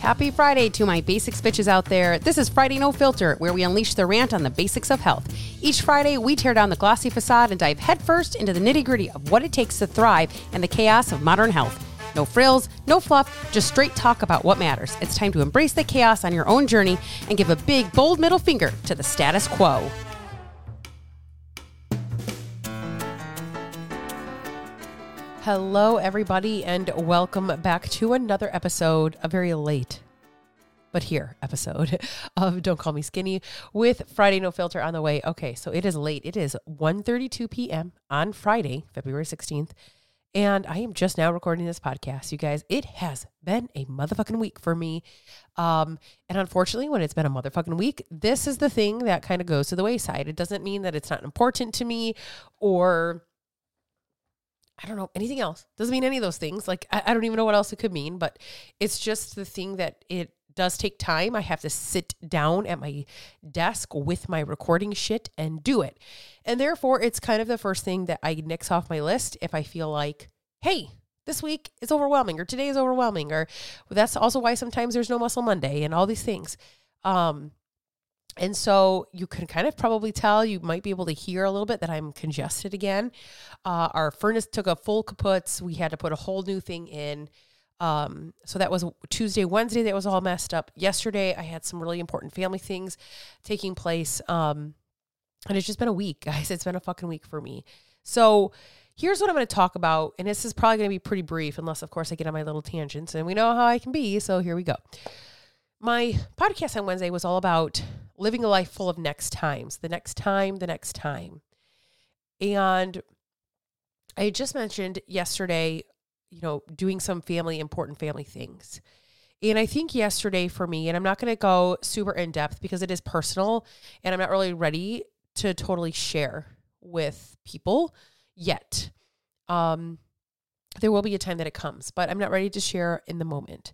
Happy Friday to my basics bitches out there. This is Friday No Filter, where we unleash the rant on the basics of health. Each Friday, we tear down the glossy facade and dive headfirst into the nitty gritty of what it takes to thrive in the chaos of modern health. No frills, no fluff, just straight talk about what matters. It's time to embrace the chaos on your own journey and give a big, bold middle finger to the status quo. Hello, everybody, and welcome back to another episode, a very late, but here episode of Don't Call Me Skinny with Friday No Filter on the way. Okay, so it is late. It is 1.32 p.m. on Friday, February 16th, and I am just now recording this podcast. You guys, it has been a motherfucking week for me. Um, and unfortunately, when it's been a motherfucking week, this is the thing that kind of goes to the wayside. It doesn't mean that it's not important to me or I don't know anything else. Doesn't mean any of those things. Like I, I, don't even know what else it could mean, but it's just the thing that it does take time. I have to sit down at my desk with my recording shit and do it. And therefore it's kind of the first thing that I nix off my list if I feel like, hey, this week is overwhelming or today is overwhelming or that's also why sometimes there's no muscle Monday and all these things. Um and so you can kind of probably tell, you might be able to hear a little bit that I'm congested again. Uh, our furnace took a full kaput. We had to put a whole new thing in. Um, so that was Tuesday, Wednesday, that was all messed up. Yesterday, I had some really important family things taking place. Um, and it's just been a week, guys. It's been a fucking week for me. So here's what I'm going to talk about. And this is probably going to be pretty brief, unless, of course, I get on my little tangents. And we know how I can be. So here we go. My podcast on Wednesday was all about living a life full of next times, the next time, the next time. And I just mentioned yesterday, you know, doing some family, important family things. And I think yesterday for me, and I'm not going to go super in depth because it is personal and I'm not really ready to totally share with people yet. Um, there will be a time that it comes, but I'm not ready to share in the moment.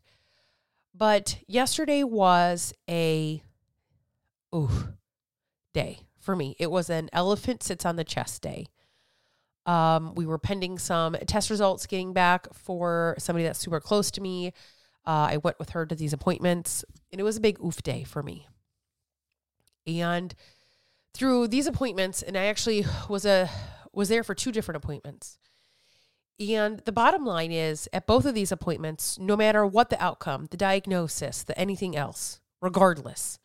But yesterday was a ooh, day for me. It was an elephant sits on the chest day. Um, we were pending some test results getting back for somebody that's super close to me. Uh, I went with her to these appointments, and it was a big oof day for me. And through these appointments, and I actually was a was there for two different appointments. And the bottom line is at both of these appointments, no matter what the outcome, the diagnosis, the anything else, regardless,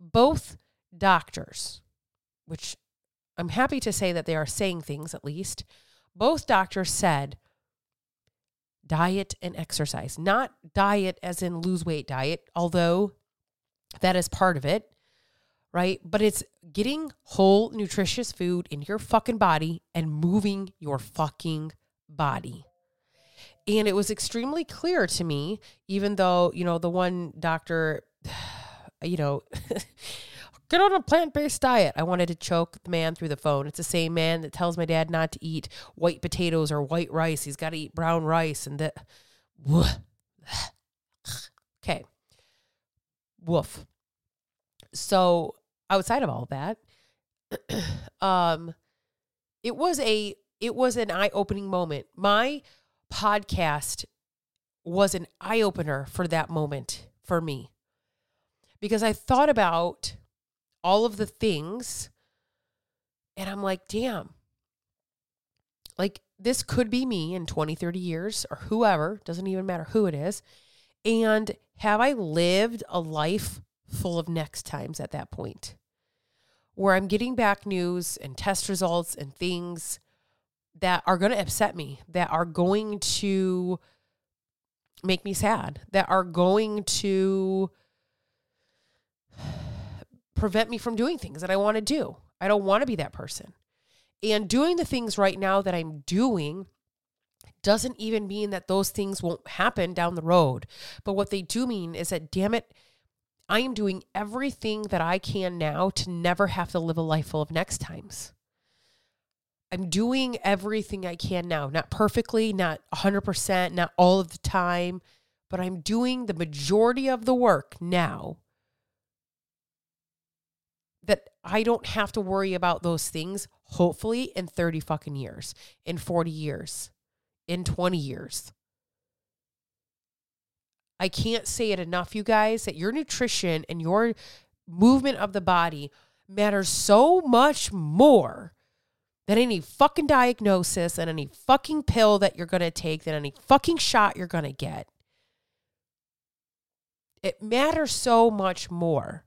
both doctors, which I'm happy to say that they are saying things at least, both doctors said diet and exercise, not diet as in lose weight diet, although that is part of it, right? But it's getting whole, nutritious food in your fucking body and moving your fucking body. And it was extremely clear to me, even though, you know, the one doctor you know, get on a plant based diet. I wanted to choke the man through the phone. It's the same man that tells my dad not to eat white potatoes or white rice. He's got to eat brown rice and that. Okay. Woof. So outside of all that, um, it was a it was an eye opening moment. My podcast was an eye opener for that moment for me because I thought about all of the things and I'm like, damn, like this could be me in 20, 30 years or whoever, doesn't even matter who it is. And have I lived a life full of next times at that point where I'm getting back news and test results and things that are going to upset me, that are going to make me sad, that are going to prevent me from doing things that I want to do. I don't want to be that person. And doing the things right now that I'm doing doesn't even mean that those things won't happen down the road. But what they do mean is that, damn it, I am doing everything that I can now to never have to live a life full of next times. I'm doing everything I can now, not perfectly, not 100%, not all of the time, but I'm doing the majority of the work now that I don't have to worry about those things, hopefully, in 30 fucking years, in 40 years, in 20 years. I can't say it enough, you guys, that your nutrition and your movement of the body matters so much more than any fucking diagnosis and any fucking pill that you're going to take, than any fucking shot you're going to get. It matters so much more.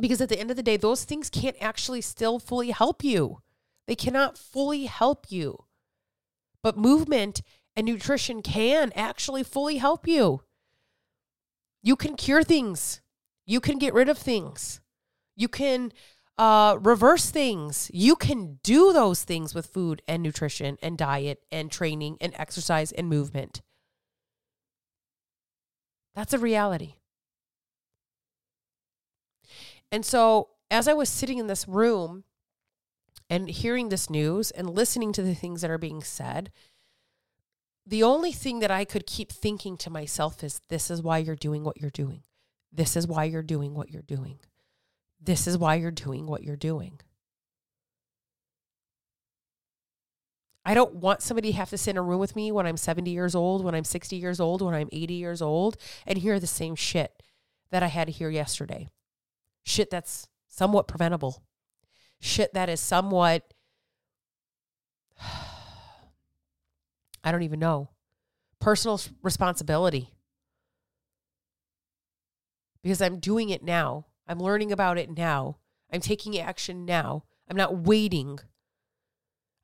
Because at the end of the day, those things can't actually still fully help you. They cannot fully help you. But movement and nutrition can actually fully help you. You can cure things, you can get rid of things, you can uh, reverse things. You can do those things with food and nutrition and diet and training and exercise and movement. That's a reality. And so, as I was sitting in this room and hearing this news and listening to the things that are being said, the only thing that I could keep thinking to myself is this is why you're doing what you're doing. This is why you're doing what you're doing. This is why you're doing what you're doing. I don't want somebody to have to sit in a room with me when I'm 70 years old, when I'm 60 years old, when I'm 80 years old, and hear the same shit that I had to hear yesterday. Shit that's somewhat preventable. Shit that is somewhat I don't even know. Personal responsibility. Because I'm doing it now. I'm learning about it now. I'm taking action now. I'm not waiting.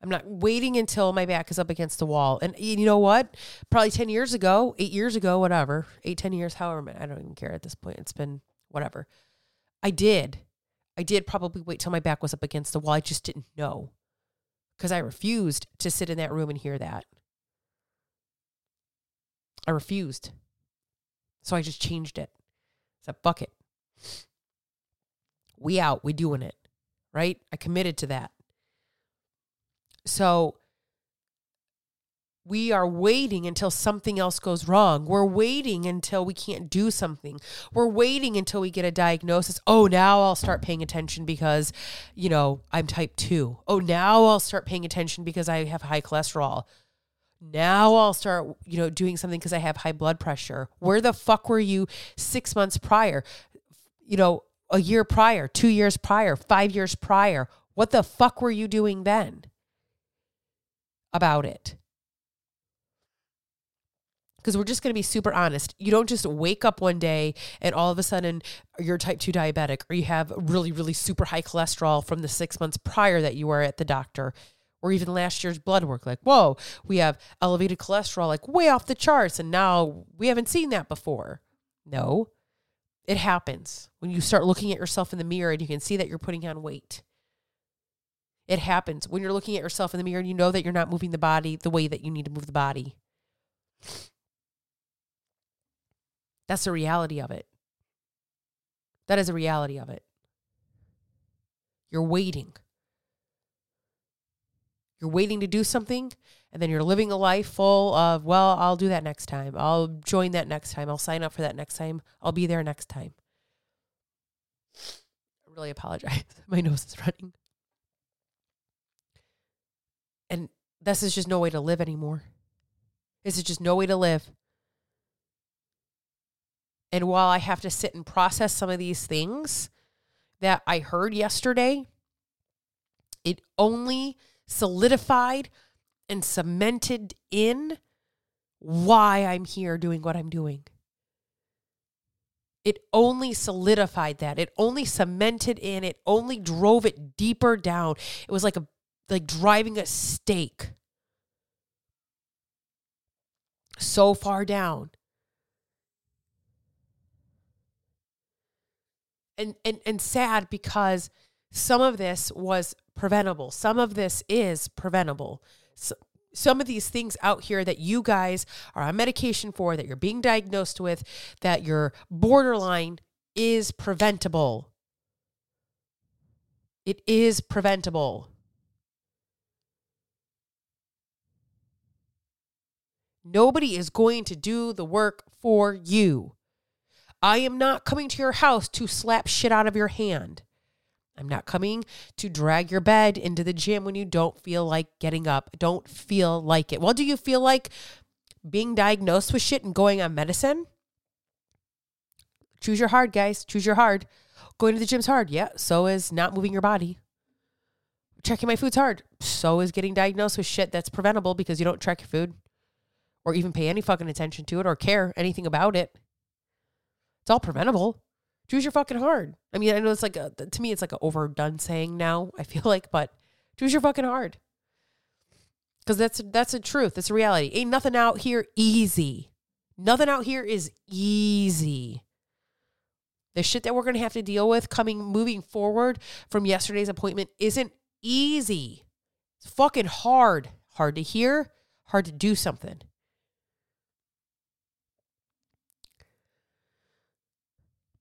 I'm not waiting until my back is up against the wall. And you know what? Probably 10 years ago, eight years ago, whatever, eight, 10 years, however, I don't even care at this point. It's been whatever. I did. I did probably wait till my back was up against the wall. I just didn't know because I refused to sit in that room and hear that. I refused. So I just changed it. Said, fuck it. We out. We doing it. Right? I committed to that. So we are waiting until something else goes wrong. We're waiting until we can't do something. We're waiting until we get a diagnosis. Oh, now I'll start paying attention because, you know, I'm type 2. Oh, now I'll start paying attention because I have high cholesterol. Now I'll start, you know, doing something because I have high blood pressure. Where the fuck were you six months prior? You know, a year prior, two years prior, five years prior. What the fuck were you doing then about it? Because we're just going to be super honest. You don't just wake up one day and all of a sudden you're type 2 diabetic or you have really, really super high cholesterol from the six months prior that you were at the doctor or even last year's blood work. Like whoa we have elevated cholesterol like way off the charts and now we haven't seen that before. No. It happens. When you start looking at yourself in the mirror and you can see that you're putting on weight it happens. When you're looking at yourself in the mirror and you know that you're not moving the body the way that you need to move the body that's the reality of it that is a reality of it you're waiting you're waiting to do something and then you're living a life full of, well, I'll do that next time. I'll join that next time. I'll sign up for that next time. I'll be there next time. I really apologize. My nose is running. And this is just no way to live anymore. This is just no way to live. And while I have to sit and process some of these things that I heard yesterday, it only solidified and cemented in why I'm here doing what I'm doing. It only solidified that. It only cemented in. It only drove it deeper down. It was like a like driving a stake so far down. And and and sad because some of this was preventable. Some of this is preventable. So, some of these things out here that you guys are on medication for, that you're being diagnosed with, that you're borderline is preventable. It is preventable. Nobody is going to do the work for you. I am not coming to your house to slap shit out of your hand. I'm not coming to drag your bed into the gym when you don't feel like getting up. Don't feel like it. Well, do you feel like being diagnosed with shit and going on medicine. Choose your hard, guys. Choose your hard. Going to the gym's hard. Yeah. So is not moving your body. Checking my food's hard. So is getting diagnosed with shit that's preventable because you don't track your food or even pay any fucking attention to it or care anything about it. It's all preventable. Choose your fucking hard. I mean, I know it's like a, to me, it's like an overdone saying now. I feel like, but choose your fucking hard. Because that's that's a truth. It's a reality. Ain't nothing out here easy. Nothing out here is easy. The shit that we're gonna have to deal with coming moving forward from yesterday's appointment isn't easy. It's fucking hard. Hard to hear, hard to do something.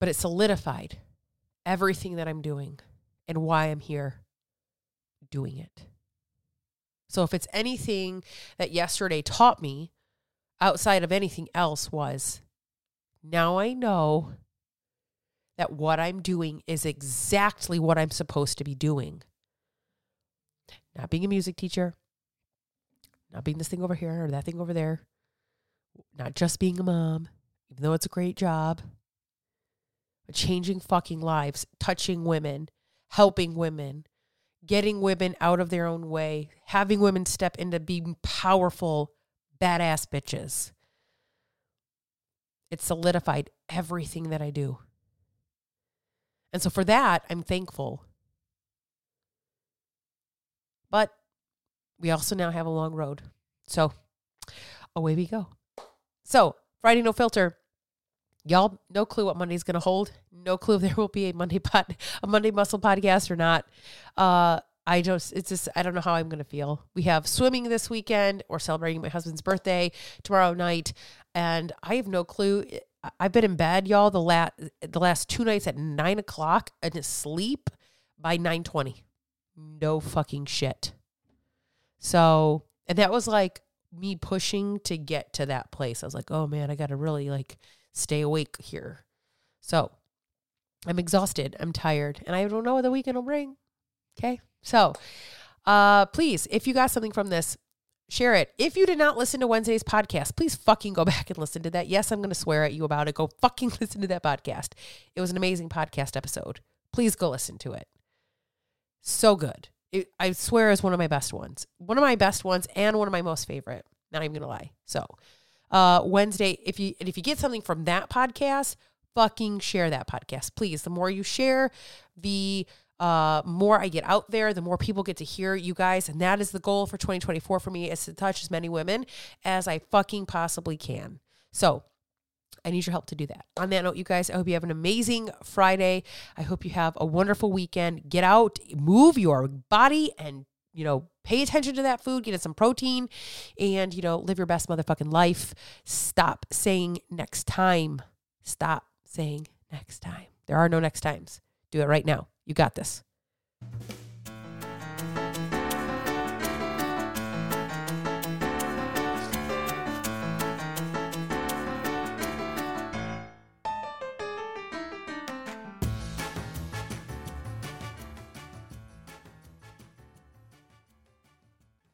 But it solidified everything that I'm doing and why I'm here doing it. So if it's anything that yesterday taught me outside of anything else was now I know that what I'm doing is exactly what I'm supposed to be doing. Not being a music teacher, not being this thing over here or that thing over there, not just being a mom, even though it's a great job, changing fucking lives, touching women, helping women, getting women out of their own way, having women step into being powerful, badass bitches. It solidified everything that I do. And so for that, I'm thankful. But we also now have a long road. So away we go. So, Friday No Filter. Y'all, no clue what Monday's going to hold. No clue if there will be a Monday pot, a Monday Muscle podcast or not. Uh, I just, it's just, I don't know how I'm going to feel. We have swimming this weekend. We're celebrating my husband's birthday tomorrow night, and I have no clue. I've been in bed, y'all, the last the last two nights at nine o'clock and asleep by nine twenty. No fucking shit. So, and that was like me pushing to get to that place. I was like, oh man, I got to really like stay awake here. So, I'm exhausted. I'm tired, and I don't know what the weekend will bring. Okay, so uh, please, if you got something from this, share it. If you did not listen to Wednesday's podcast, please fucking go back and listen to that. Yes, I'm going to swear at you about it. Go fucking listen to that podcast. It was an amazing podcast episode. Please go listen to it. So good. It, I swear is one of my best ones. One of my best ones and one of my most favorite. Not even going to lie. So, uh, Wednesday, if you and if you get something from that podcast, fucking share that podcast. Please. The more you share, the uh, more I get out there, the more people get to hear you guys. And that is the goal for 2024 for me is to touch as many women as I fucking possibly can. So I need your help to do that. On that note, you guys, I hope you have an amazing Friday. I hope you have a wonderful weekend. Get out, move your body, and, you know, pay attention to that food, get some protein, and, you know, live your best motherfucking life. Stop saying next time. Stop saying next time. There are no next times. Do it right now. You got this.